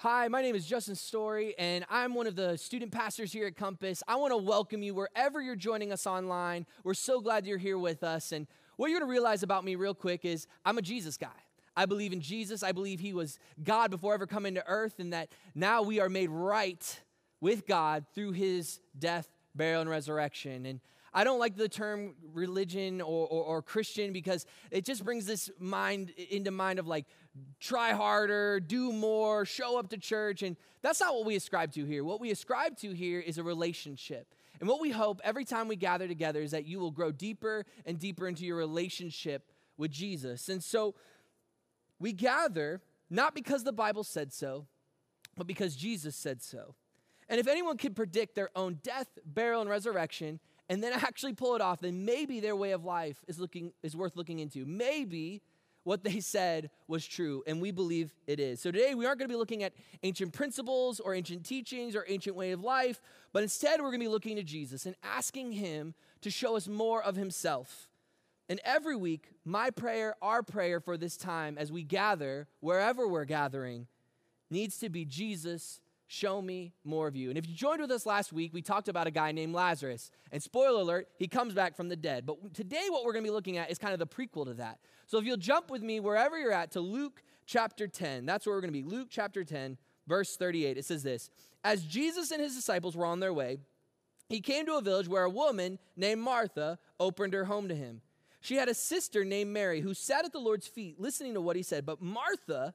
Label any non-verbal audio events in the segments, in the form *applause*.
Hi, my name is Justin Story, and I'm one of the student pastors here at Compass. I want to welcome you wherever you're joining us online. We're so glad you're here with us. And what you're going to realize about me, real quick, is I'm a Jesus guy. I believe in Jesus. I believe he was God before ever coming to earth, and that now we are made right with God through his death, burial, and resurrection. And I don't like the term religion or, or, or, Christian because it just brings this mind into mind of like try harder, do more, show up to church. And that's not what we ascribe to here. What we ascribe to here is a relationship. And what we hope every time we gather together is that you will grow deeper and deeper into your relationship with Jesus. And so we gather not because the Bible said so, but because Jesus said so. And if anyone can predict their own death, burial, and resurrection, and then *laughs* actually pull it off, then maybe their way of life is looking is worth looking into. Maybe what they said was true, and we believe it is. So today we aren't going to be looking at ancient principles or ancient teachings or ancient way of life, but instead we're going to be looking to Jesus and asking him to show us more of himself. And every week, my prayer, our prayer for this time as we gather, wherever we're gathering, needs to be Jesus Show me more of you. And if you joined with us last week, we talked about a guy named Lazarus. And spoiler alert, he comes back from the dead. But today, what we're going to be looking at is kind of the prequel to that. So if you'll jump with me wherever you're at to Luke chapter 10, that's where we're going to be. Luke chapter 10, verse 38. It says this As Jesus and his disciples were on their way, he came to a village where a woman named Martha opened her home to him. She had a sister named Mary who sat at the Lord's feet listening to what he said. But Martha,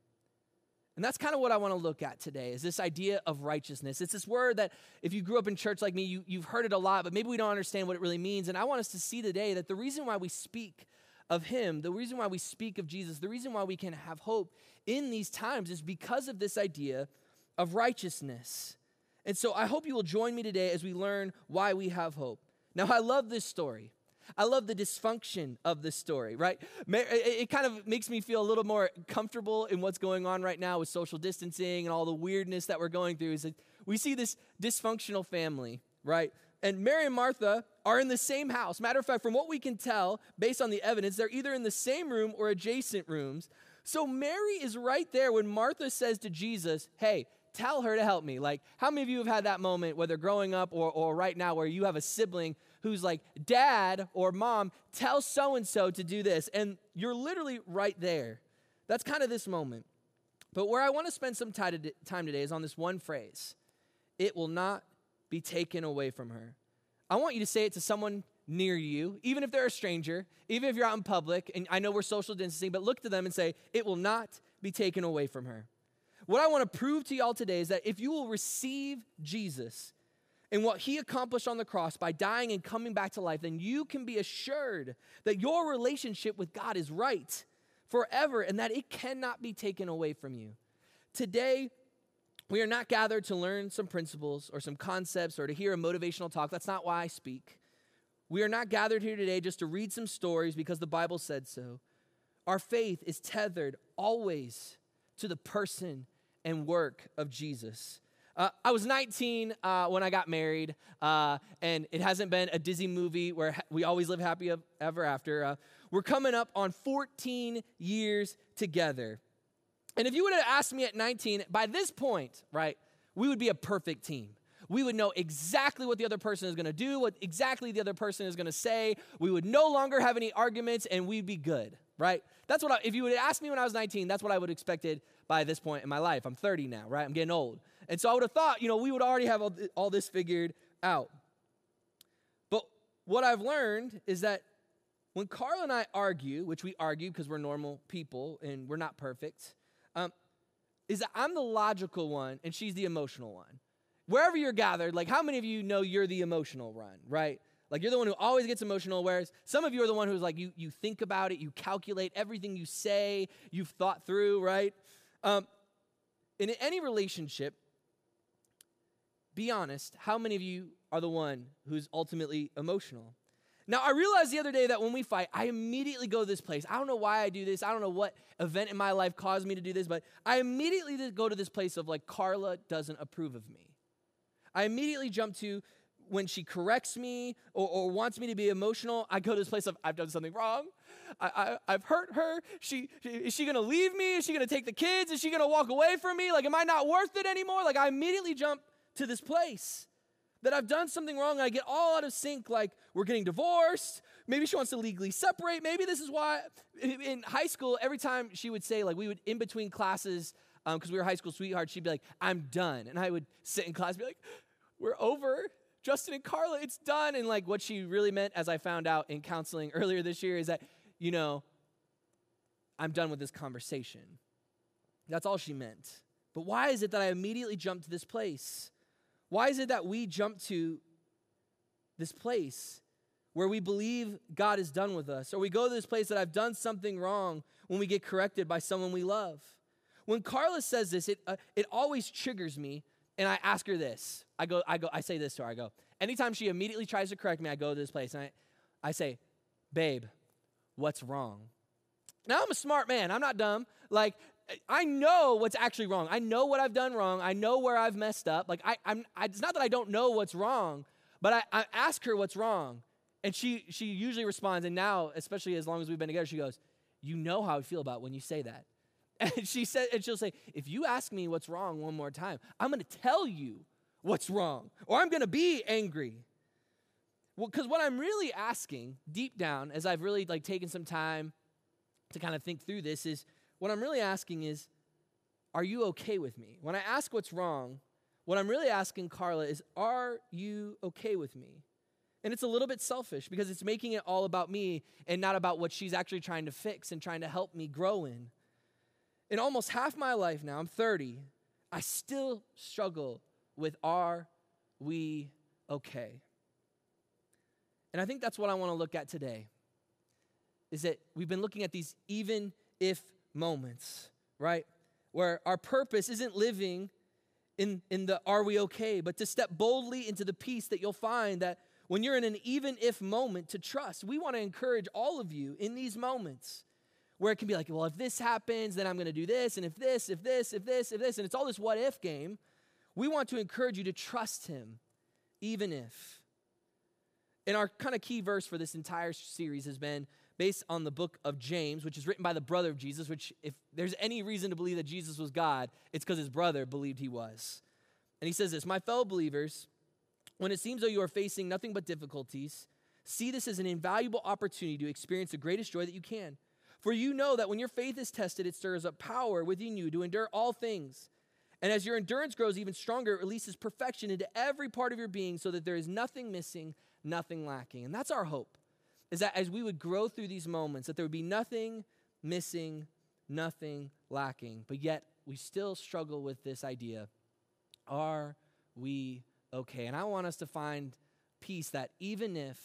And that's kind of what I want to look at today is this idea of righteousness. It's this word that if you grew up in church like me, you, you've heard it a lot, but maybe we don't understand what it really means. And I want us to see today that the reason why we speak of him, the reason why we speak of Jesus, the reason why we can have hope in these times is because of this idea of righteousness. And so I hope you will join me today as we learn why we have hope. Now, I love this story. I love the dysfunction of this story, right? It kind of makes me feel a little more comfortable in what's going on right now with social distancing and all the weirdness that we're going through. Is that we see this dysfunctional family, right? And Mary and Martha are in the same house. Matter of fact, from what we can tell, based on the evidence, they're either in the same room or adjacent rooms. So Mary is right there when Martha says to Jesus, Hey, tell her to help me. Like, how many of you have had that moment, whether growing up or, or right now, where you have a sibling who's like, Dad or Mom, tell so and so to do this. And you're literally right there. That's kind of this moment. But where I want to spend some time today is on this one phrase it will not be taken away from her. I want you to say it to someone near you, even if they're a stranger, even if you're out in public, and I know we're social distancing, but look to them and say, It will not be taken away from her. What I want to prove to y'all today is that if you will receive Jesus, and what he accomplished on the cross by dying and coming back to life, then you can be assured that your relationship with God is right forever and that it cannot be taken away from you. Today, we are not gathered to learn some principles or some concepts or to hear a motivational talk. That's not why I speak. We are not gathered here today just to read some stories because the Bible said so. Our faith is tethered always to the person and work of Jesus. Uh, I was 19 uh, when I got married, uh, and it hasn't been a Disney movie where we always live happy ever after. Uh, we're coming up on 14 years together. And if you would have asked me at 19, by this point, right, we would be a perfect team. We would know exactly what the other person is going to do, what exactly the other person is going to say. We would no longer have any arguments, and we'd be good, right? That's what I, if you would asked me when I was 19, that's what I would have expected by this point in my life. I'm 30 now, right? I'm getting old. And so I would have thought, you know, we would already have all, all this figured out. But what I've learned is that when Carla and I argue, which we argue because we're normal people and we're not perfect, um, is that I'm the logical one and she's the emotional one. Wherever you're gathered, like how many of you know you're the emotional one, right? Like you're the one who always gets emotional, whereas some of you are the one who's like you you think about it, you calculate everything you say, you've thought through, right? Um, in any relationship, be honest, how many of you are the one who's ultimately emotional. Now, I realized the other day that when we fight, I immediately go to this place. I don't know why I do this. I don't know what event in my life caused me to do this, but I immediately go to this place of like, Carla doesn't approve of me. I immediately jump to when she corrects me or, or, wants me to be emotional, I go to this place of I've done something wrong. I, have hurt her. She, is she going to leave me? Is she going to take the kids? Is she going to walk away from me? Like, am I not worth it anymore? Like, I immediately jump to this place that I've done something wrong. I get all out of sync. Like, we're getting divorced. Maybe she wants to legally separate. Maybe this is why in high school, every time she would say, like, we would in between classes, because um, we were high school sweethearts, she'd be like, I'm done. And I would sit in class and be like, we're over. Justin and Carla, it's done. And like what she really meant, as I found out in counseling *laughs* earlier this year, is that, you know, I'm done with this conversation. That's all she meant. But why is it that I immediately jump to this place? Why is it that we jump to this place where we believe God is done with us? Or we go to this place that I've done something wrong when we get corrected by someone we love? When Carla says this, it, uh, it always triggers me and I ask her this. I go, I go, I say this to her. I go, anytime she immediately tries to correct me, I go to this place and I, I say, babe, what's wrong? Now I'm a smart man. I'm not dumb. Like, I know what's actually wrong. I know what I've done wrong. I know where I've messed up. Like, I, I'm, I, it's not that I don't know what's wrong, but I, I ask her what's wrong. And she, she usually responds, and now, especially as long as we've been together, she goes, You know how I feel about when you say that. And she said, and she'll say, if you ask me what's wrong one more time, I'm gonna tell you what's wrong, or I'm gonna be angry. Well, because what I'm really asking deep down, as I've really like taken some time to kind of think through this, is what I'm really asking is, are you okay with me? When I ask what's wrong, what I'm really asking Carla is, are you okay with me? And it's a little bit selfish because it's making it all about me and not about what she's actually trying to fix and trying to help me grow in in almost half my life now, I'm 30, I still struggle with are we okay? And I think that's what I want to look at today. Is that we've been looking at these even if moments, right? Where our purpose isn't living in, in the are we okay, but to step boldly into the peace that you'll find that when you're in an even if moment to trust. We want to encourage all of you in these moments where it can be like, well, if this happens, then I'm going to do this, and if this, if this, if this, if this, and it's all this what if game. We want to encourage you to trust Him, even if. And our kind of key verse for this entire series has been based on the book of James, which is written by the brother of Jesus, which, if there's any reason to believe that Jesus was God, it's because his brother believed he was. And he says this My fellow believers, when it seems though you are facing nothing but difficulties, see this as an invaluable opportunity to experience the greatest joy that you can. For you know that when your faith is tested, it stirs up power within you to endure all things. And as your endurance grows even stronger, it releases perfection into every part of your being so that there is nothing missing, nothing lacking. And that's our hope, is that as we would grow through these moments, that there would be nothing missing, nothing lacking. But yet, we still struggle with this idea are we okay? And I want us to find peace that even if,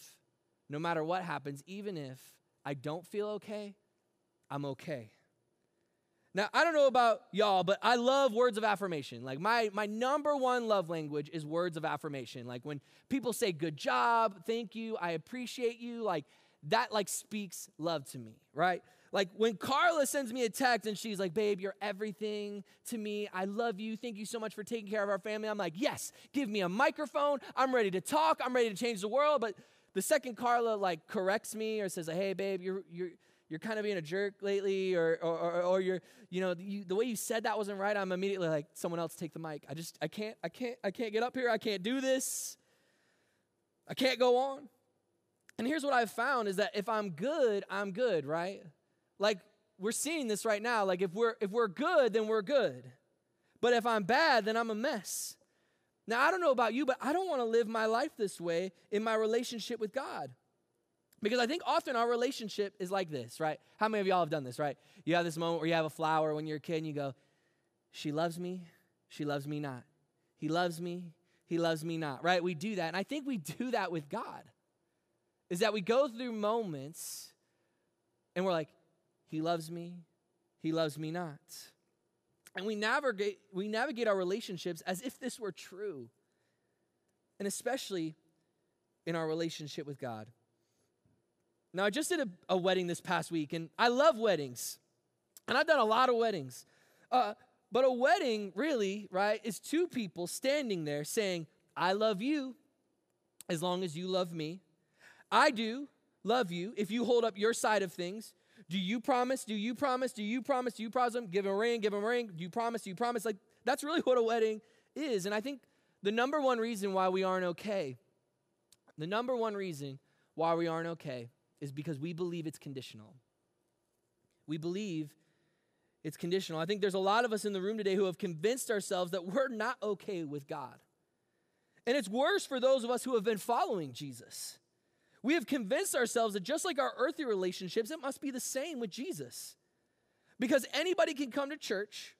no matter what happens, even if I don't feel okay, I'm okay. Now, I don't know about y'all, but I love words of affirmation. Like my my number one love language is words of affirmation. Like when people say good job, thank you, I appreciate you, like that like speaks love to me, right? Like when Carla sends me a text and she's like, "Babe, you're everything to me. I love you. Thank you so much for taking care of our family." I'm like, "Yes, give me a microphone. I'm ready to talk. I'm ready to change the world." But the second Carla like corrects me or says, "Hey, babe, you're you're you're kind of being a jerk lately, or, or, or, or you're, you know, you, the way you said that wasn't right, I'm immediately like, someone else take the mic. I just, I can't, I can't, I can't get up here. I can't do this. I can't go on. And here's what I've found is that if I'm good, I'm good, right? Like we're seeing this right now. Like if we're if we're good, then we're good. But if I'm bad, then I'm a mess. Now I don't know about you, but I don't want to live my life this way in my relationship with God. Because I think often our relationship is like this, right? How many of y'all have done this, right? You have this moment where you have a flower when you're a kid and you go, She loves me, she loves me not. He loves me, he loves me not, right? We do that. And I think we *laughs* do that with God. Is that we go through moments and we're like, He loves me, he loves me not. And we navigate, we navigate our relationships as if this were true. and especially in our relationship with God. Now, I just did a, a wedding this past week, and I love weddings, and I've done a lot of weddings. Uh, but a wedding, really, right, is two people standing there saying, I love you as long as you love me. I do love you if you hold up your side of things. Do you promise? Do you promise? Do you promise? Do you promise them? Give him a ring, give him a ring. Do you promise? Do you promise? Like, that's really *laughs* what a wedding is. And I think the number one reason why we aren't okay, the number one reason why we aren't okay is because we believe it's conditional. We believe it's conditional. I think there's a lot of us in the room today who have convinced ourselves that we're not okay with God. And it's worse for those of us who have been following Jesus. We have convinced ourselves that just like our earthly relationships, it must be the same with Jesus. Because anybody can come to church,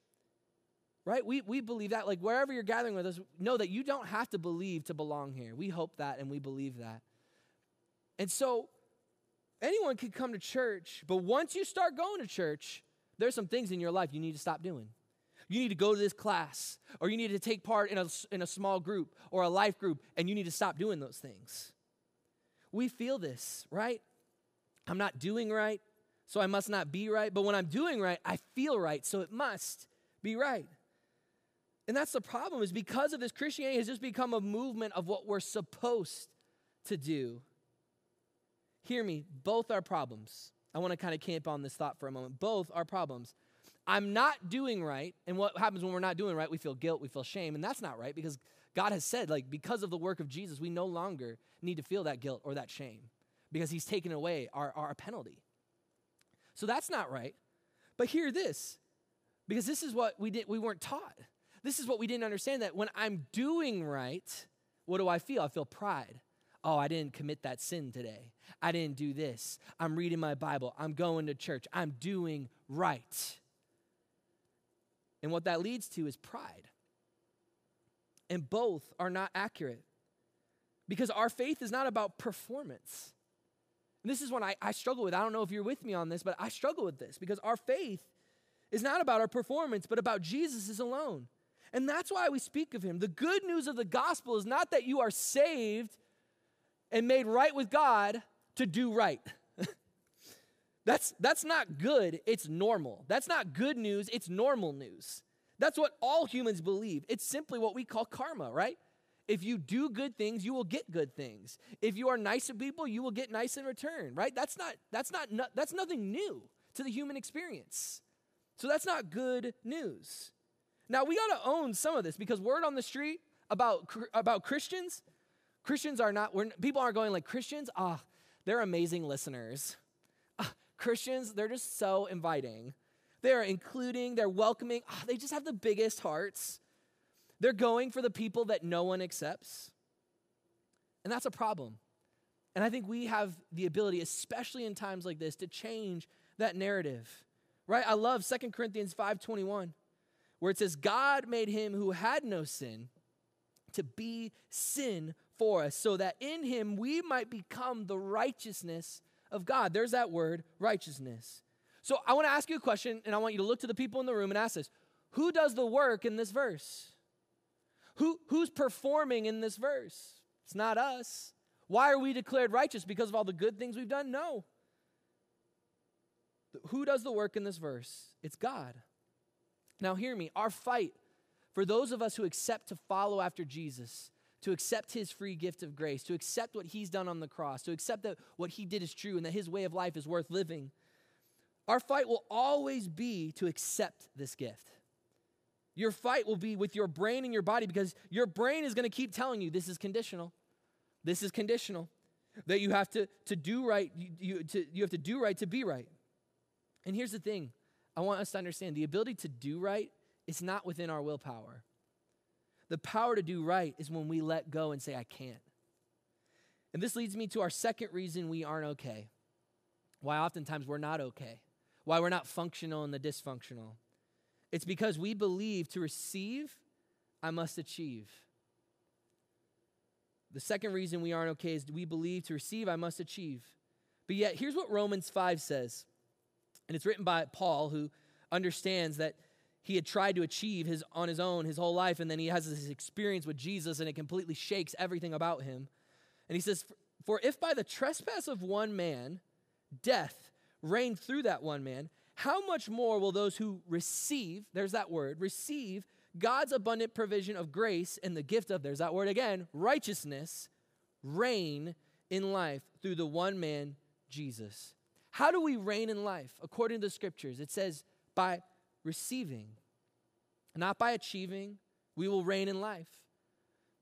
right? We, we believe that. Like wherever you're gathering with us, know that you don't have to believe to belong here. We hope that and we believe that. And so anyone could come to church, but once you start going to church, there's some things in your life you need to stop doing. You need to go to this class, or you need to take part in a, in a small group or a life group, and you need to stop doing those things. We feel this, right? I'm not doing right, so I must not be right. But when I'm doing right, I feel right, so it must be right. And that's the problem, is because of this, Christianity has just become a movement of what we're supposed to do. Hear me, both are problems. I want to kind of camp on this thought for a moment. Both are problems. I'm not doing right. And what happens when we're not doing right? We feel guilt, we feel shame. And that's not right because God has said, like, because of the work of Jesus, we no longer need to feel that guilt or that shame because he's taken away our, our penalty. So that's not right. But hear this, because this is what we did we weren't taught. This is what we didn't understand that when I'm doing right, what do I feel? I feel pride. Oh, I didn't commit that sin today. I didn't do this. I'm reading my Bible. I'm going to church. I'm doing right. And what that leads to is pride. And both are not accurate because our faith is not about performance. And this is what I, I struggle with. I don't know if you're with me on this, but I struggle with this because our faith is not about our performance, but about Jesus alone. And that's why we speak of him. The good news of the gospel is not that you are saved and made right with God to do right. *laughs* That's, that's not good, it's normal. That's not good news, it's normal news. That's what all humans believe. It's simply what we call karma, right? If you do good things, you will get good things. If you are nice to people, you will get nice in return, right? That's not that's not that's nothing new to the human experience. So that's not good news. Now we got to own some of this because word on the street about about Christians, Christians are not people aren't going like Christians, ah, oh, they're amazing listeners. Christians, they're just so inviting. They're including, they're welcoming. Oh, they just have the biggest hearts. They're going for the people that no one accepts. And that's a problem. And I think we have the ability, especially in times like this, to change that narrative. Right? I love Second Corinthians 5:21, where it says, God made him who had no sin to be sin for us, so that in him we might become the righteousness of God. There's that word, righteousness. So I want to ask you a question, and I want you to look to the people in the room and ask this Who does the work in this verse? Who, who's performing in this verse? It's not us. Why are we declared righteous? Because of all the good things we've done? No. Who does the work in this verse? It's God. Now, hear me. Our fight for those of us who accept to follow after Jesus to accept his free gift of grace, to accept what he's done on the cross, to accept that what he did is true and that his way of life is worth living. Our fight will always be to accept this gift. Your fight will be with your brain and your body because your brain is going to keep telling you this is conditional. This is conditional. That you have to, to do right, you, you, to, you have to do right to be right. And here's the thing I want us to understand the ability to do right is not within our willpower. The power to do right is when we let go and say, I can't. And this leads me to our second reason we aren't okay. Why oftentimes we're not okay. Why we're not functional in the dysfunctional. It's because we believe to receive, I must achieve. The second reason we aren't okay is we believe to receive, I must achieve. But yet, here's what Romans 5 says. And it's written by Paul, who understands that he had tried to achieve his, on his own his whole life, and then he has this experience with Jesus, and it completely shakes everything about him. And he says, For if by the trespass of one man death reigned through that one man, how much more will those who receive, there's that word, receive God's abundant provision of grace and the gift of, there's that word again, righteousness, reign in life through the one man, Jesus. How do we reign in life? According to the scriptures, it says by receiving, not by achieving. We will reign in life.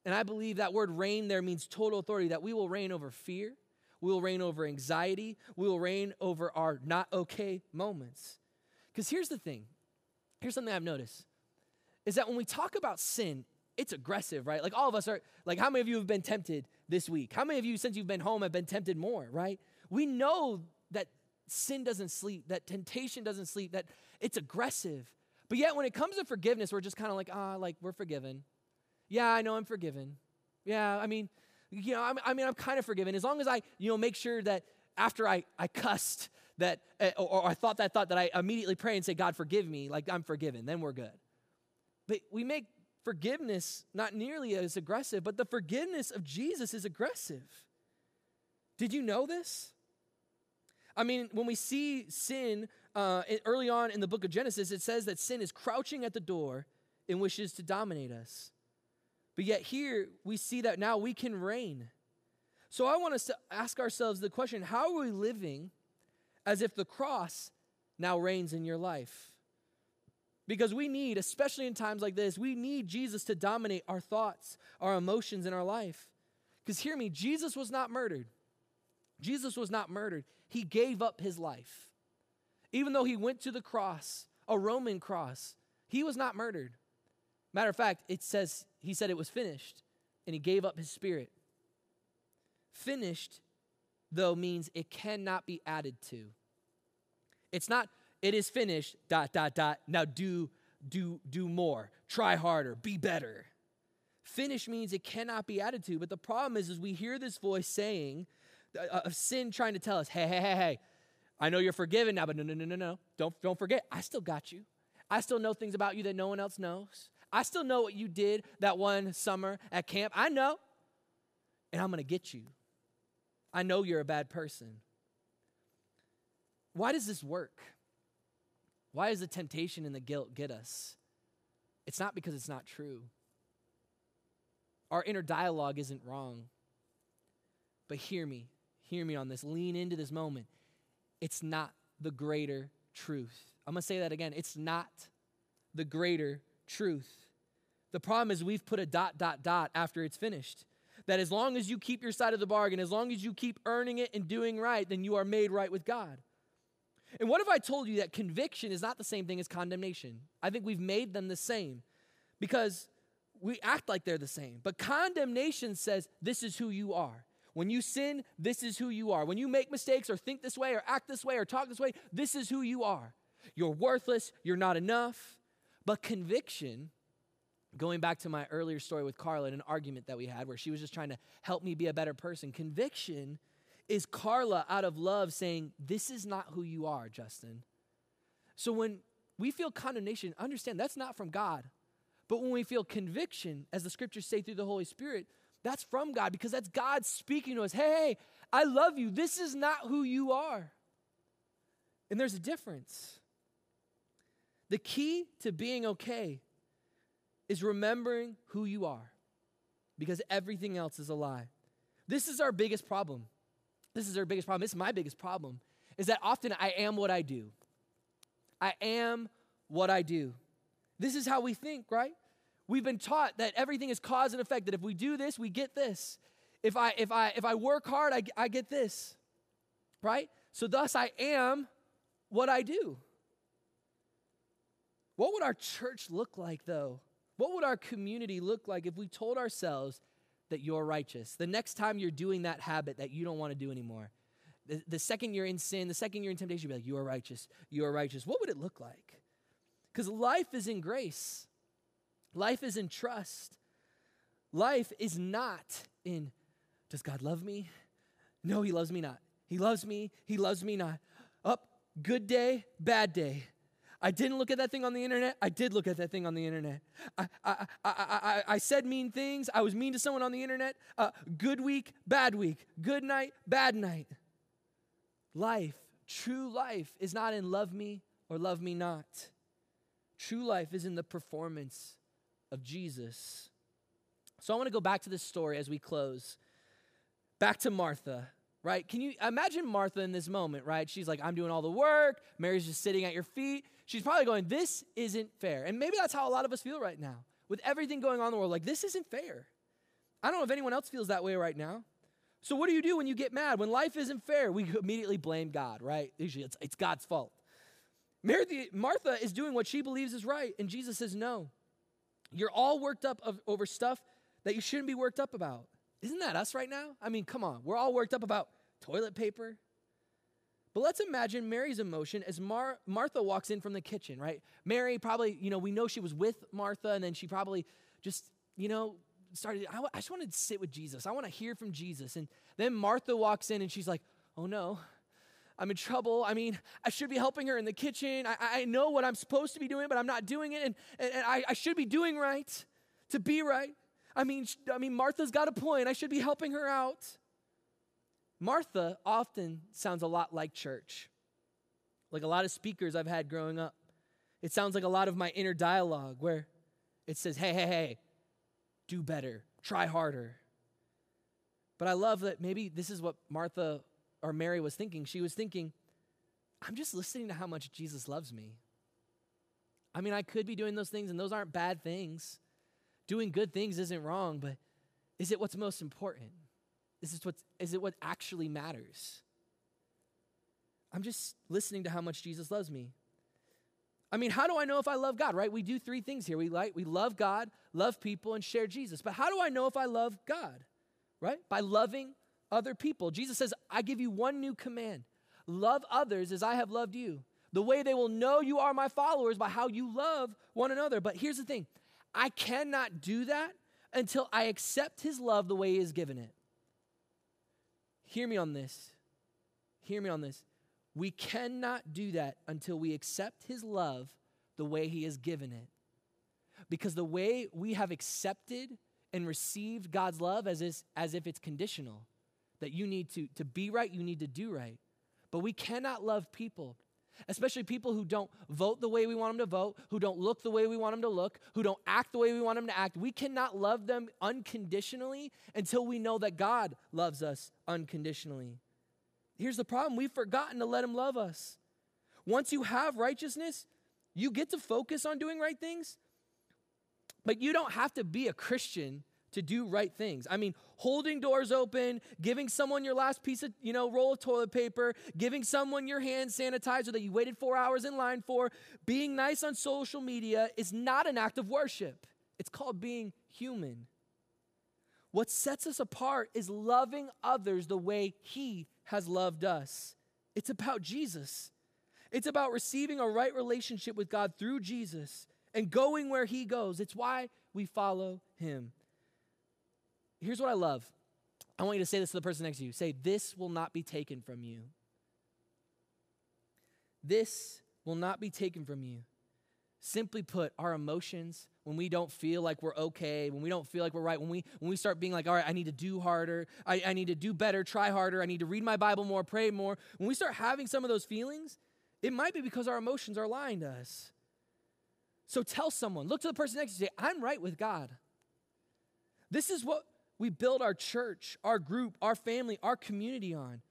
And I believe that word reign there means total authority, that we will reign over fear, we will reign over anxiety, we will reign over our not okay moments. Because here's the thing here's something I've noticed is that when we talk about sin, it's aggressive, right? Like all of us are, like, how many of you have been tempted this week? How many of you, since you've been home, have been tempted more, right? We know that sin doesn't sleep, that temptation doesn't sleep, that it's aggressive. But yet, when it comes to forgiveness, we're just kind of like, ah, like, we're forgiven. Yeah, I know I'm forgiven. Yeah, I mean, you know, I'm, I mean, I'm kind of forgiven as long as I, you know, make sure that after I, I cussed that, eh, or, or I thought that thought that I immediately pray and say, God, forgive me, like I'm forgiven, then we're good. But we make forgiveness not nearly as aggressive, but the forgiveness of Jesus is aggressive. Did you know this? I mean, when we see sin uh, early on in the book of Genesis, it says that sin is crouching at the door and wishes to dominate us. But yet here we see that now we can reign. So I want us to ask ourselves the question how are we living as if the cross now reigns in your life? Because we need, especially in times like this, we need Jesus to dominate our thoughts, our emotions in our life. Because hear me, Jesus was not murdered. Jesus was not murdered. He gave up his life. Even though he went to the cross, a Roman cross, he was not murdered. Matter of fact, it says he said it was finished and he gave up his spirit. Finished, though, means it cannot be added to. It's not, it is finished, dot, dot, dot. Now do, do, do more. Try harder. Be better. Finish means it cannot be added to. But the problem is, is we hear this voice saying, Uh, uh, of sin trying to tell us, hey, hey, hey, hey, I know you're forgiven now, but no, no, no, no, no. Don't, don't forget, I still got you. I still know things about you that no one else knows. I still know what you did that one summer at camp. I know. And I'm going to get you. I know you're a bad person. Why does this work? Why does the temptation and the guilt get us? It's not because it's not true. Our inner dialogue isn't wrong. But hear me, hear me on this. Lean into this moment. It's not the greater truth. I'm going to say that again. It's not the greater truth. The problem is we've put a dot, dot, dot after it's finished. That as long as you keep your side of the bargain, as long as you keep earning it and doing right, then you are made right with God. And what if I told you that conviction is not the same thing as condemnation? I think we've made them the same because we act like they're the same. But condemnation says this is who you are. When you sin, this is who you are. When you make mistakes or think this way or act this way or talk this way, this is who you are. You're worthless, you're not enough. But conviction, going back to my earlier story with Carla and an argument that we had where she was just trying to help me be a better person, conviction is Carla out of love saying, This is not who you are, Justin. So when we feel condemnation, understand that's not from God. But when we feel conviction, as the scriptures say through the Holy Spirit, that's from God because that's God speaking to us. Hey, I love you. This is not who you are. And there's a difference. The key to being okay is remembering who you are because everything else is a lie. This is our biggest problem. This is our biggest problem. This is my biggest problem is that often I am what I do. I am what I do. This is how we think, right? We've been taught that everything is cause and effect, that if we do this, we get this. If I, if I, if I work hard, I, I get this, right? So thus I am what I do. What would our church look like, though? What would our community look like if we told ourselves that you're righteous? The next time you're doing that habit that you don't want to do anymore, the, the second you're in sin, the second you're in temptation, you'd be like, You are righteous, you are righteous. What would it look like? Because life is in grace. Life is in trust. Life is not in, does God love me? No, He loves me not. He loves me, He loves me not. Up, good day, bad day. I didn't look at that thing on the internet. I did look at that thing on the internet. I, I, I, I, I said mean things. I was mean to someone on the internet. Uh, good week, bad week. Good night, bad night. Life, true life, is not in love me or love me not. True life is in the performance of Jesus. So I want to go back to this story as we close. Back to Martha right? Can you imagine Martha in this moment, right? She's like, I'm doing all the work. Mary's just sitting at your feet. She's probably going, This isn't fair. And maybe that's how a lot of us feel right now with everything going on in the world. Like, this isn't fair. I don't know if anyone else feels that way right now. So, what do you do when you get mad? When life isn't fair, we immediately blame God, right? Usually it's, it's God's fault. Martha is doing what she believes is right, and Jesus says, No. You're all worked up of, over stuff that you shouldn't be worked up about. Isn't that us right now? I mean, come on. We're all worked up about toilet paper. But let's imagine Mary's emotion as Mar- Martha walks in from the kitchen, right? Mary probably, you know, we know she was with Martha, and then she probably just, you know, started, I, I just want to sit with Jesus. I want to hear from Jesus. And then Martha walks in and she's like, oh no, I'm in trouble. I mean, I should be helping her in the kitchen. I, I know what I'm supposed to be doing, but I'm not doing it. And, and, and I, I should be doing right to be right. I mean, I mean, Martha's got a point. I should be helping her out. Martha often sounds a lot like church, like a lot of speakers I've had growing up. It sounds like a lot of my inner dialogue where it says, hey, hey, hey, do better, try harder. But I love that maybe this is what Martha or Mary was thinking. She was thinking, I'm just listening to how much Jesus loves me. I mean, I could be doing those things, and those aren't bad things. Doing good things isn't wrong, but is it what's most important? Is this what, is it what actually matters? I'm just listening to how much Jesus loves me. I mean, how do I know if I love God, right? We do three things here. We like we love God, love people, and share Jesus. But how do I know if I love God? Right? By loving other people. Jesus says, I give you one new command. Love others as I have loved you. The way they will know you are my followers by how you love one another. But here's the thing I cannot do that until I accept his love the way he has given it. Hear me on this. Hear me on this. We cannot do that until we accept His love the way He has given it. Because the way we have accepted and received God's love as, is, as if it's conditional, that you need to, to be right, you need to do right. But we cannot love people especially people who don't vote the way we want them to vote, who don't look the way we want them to look, who don't act the way we want them to act. We cannot love them unconditionally until we know that God loves us unconditionally. Here's the problem we've forgotten to let Him love us. Once you have righteousness, you get to focus on doing right things, but you don't have to be a Christian to do right things. I mean, holding doors open, giving someone your last piece of, you know, roll of toilet paper, giving someone your hand sanitizer that you waited four hours in line for, being nice on social media is not an act of worship. It's called being human. What sets us apart is loving others the way He has loved us. It's about Jesus. It's about receiving a right relationship with God through Jesus and going where He goes. It's why we follow Him. Here's what I love. I want you to say this to the person next to you. Say, This will not be taken from you. This will not be taken from you. Simply put, our emotions, when we don't feel like we're okay, when we don't feel like we're right, when we when we start being like, all right, I need to do harder, I, I need to do better, try harder, I need to read my Bible more, pray more. When we start having some of those feelings, it might be because our emotions are lying to us. So tell someone, look to the person next to you, say, I'm right with God. This is what we build our church, our group, our family, our community on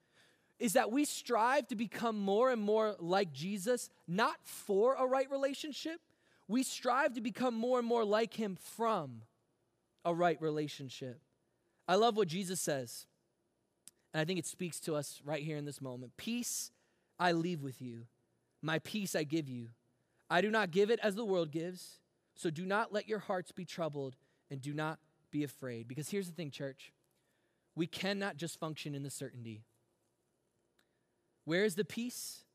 is that we strive to become more and more like Jesus, not for a right relationship. We strive to become more and more like him from a right relationship. I love what Jesus says, and I think it speaks to us right here in this moment. Peace I leave with you, my peace I give you. I do not give it as the world gives, so do not let your hearts be troubled and do not be afraid. Because here's the thing, church we cannot just function in the certainty. Where is the peace?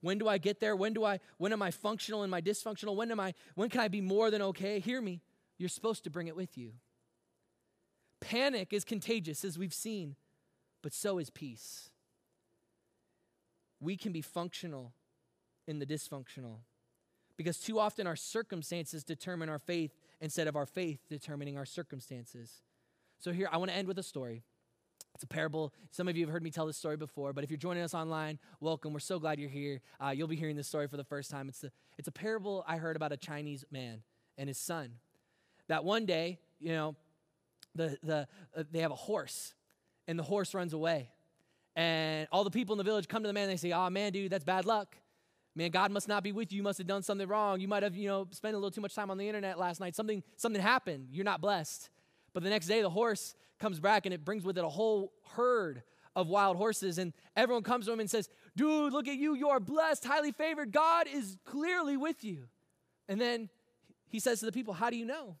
When do I get there? When do I when am I functional and my dysfunctional? When am I when can I be more than okay? Hear me. You're supposed to bring it with you. Panic is contagious as we've seen, but so is peace. We can be functional in the dysfunctional. Because too often our circumstances determine our faith instead of our faith determining our circumstances. So, here, I want to end with a story. It's a parable. Some of you have heard me tell this story before, but if you're joining us online, welcome. We're so glad you're here. Uh, you'll be hearing this story for the first time. It's, a, it's a parable I heard about a Chinese man and his son. That one day, you know, the, the, uh, they have a horse, and the horse runs away. And all the people in the village come to the man and they say, Oh, man, dude, that's bad luck. Man, God must not be with you. You must have done something wrong. You might have, you know, spent a little too much time on the internet last night. Something, something happened. You're not blessed. But the next day, the horse comes back and it brings with it a whole herd of wild horses. And everyone comes to him and says, Dude, look at you. You are blessed, highly favored. God is clearly with you. And then he says to the people, How do you know?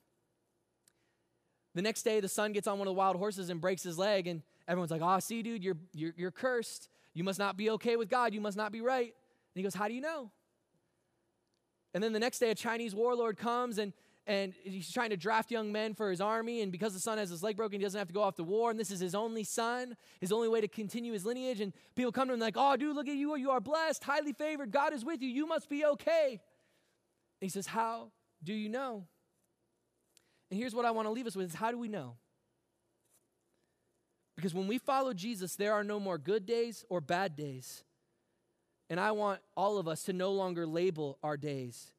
The next day, the son gets on one of the wild horses and breaks his leg. And everyone's like, Oh, see, dude, you're, you're, you're cursed. You must not be okay with God. You must not be right. And he goes, How do you know? And then the next day, a Chinese warlord comes and and he's trying to draft young men for his army. And because the son has his leg broken, he doesn't have to go off to war. And this is his only son, his only way to continue his lineage. And people come to him like, "Oh, dude, look at you! You are blessed, highly favored. God is with you. You must be okay." And he says, "How do you know?" And here's what I want to leave us with: is how do we know? Because when we follow Jesus, there are no more good days or bad days. And I want all of us to no longer label our days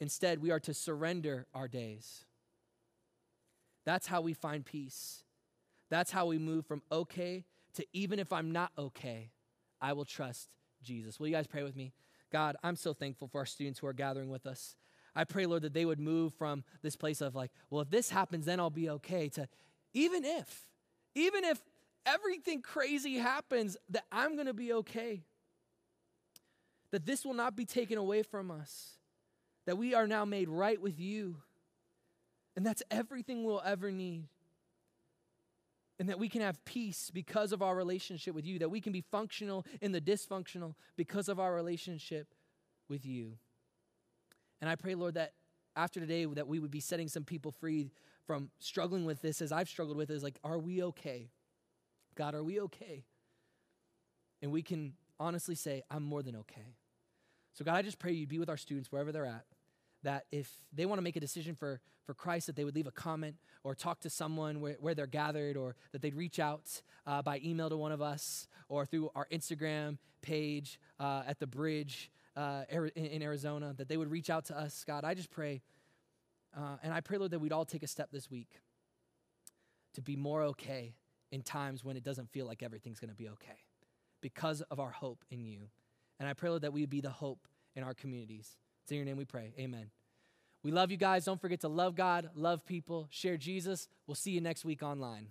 Instead, we are to surrender our days. That's how we find peace. That's how we move from okay to even if I'm not okay, I will trust Jesus. Will you guys pray with me? God, I'm so thankful for our students who are gathering with us. I pray, Lord, that they would move from this place of like, well, if this happens, then I'll be okay, to even if, even if everything crazy happens, that I'm to be okay. That this will not be taken away from us that we are now made right with you. And that's everything we'll ever need. And that we can have peace because of our relationship with you, that we can be functional in the dysfunctional because of our relationship with you. And I pray, Lord, that after today that we would be setting some people free from struggling with this as I've struggled with is like, are we okay? God, are we okay? And we can honestly say, I'm more than okay. So, God, I just pray you'd be with our students wherever they're at that if they want to make a decision for, for Christ, that they would leave a comment or talk to someone where, where they're gathered, or that they'd reach out uh, by email to one of us or through our Instagram page uh, at the bridge uh, in Arizona, that they would reach out to us. God, I just pray, uh, and I pray, Lord, that we'd all take a step this week to be more okay in times when it doesn't feel like everything's going to be okay because of our hope in you. And I pray, Lord, that we would be the hope in our communities. It's in your name we pray. Amen. We love you guys. Don't forget to love God, love people, share Jesus. We'll see you next week online.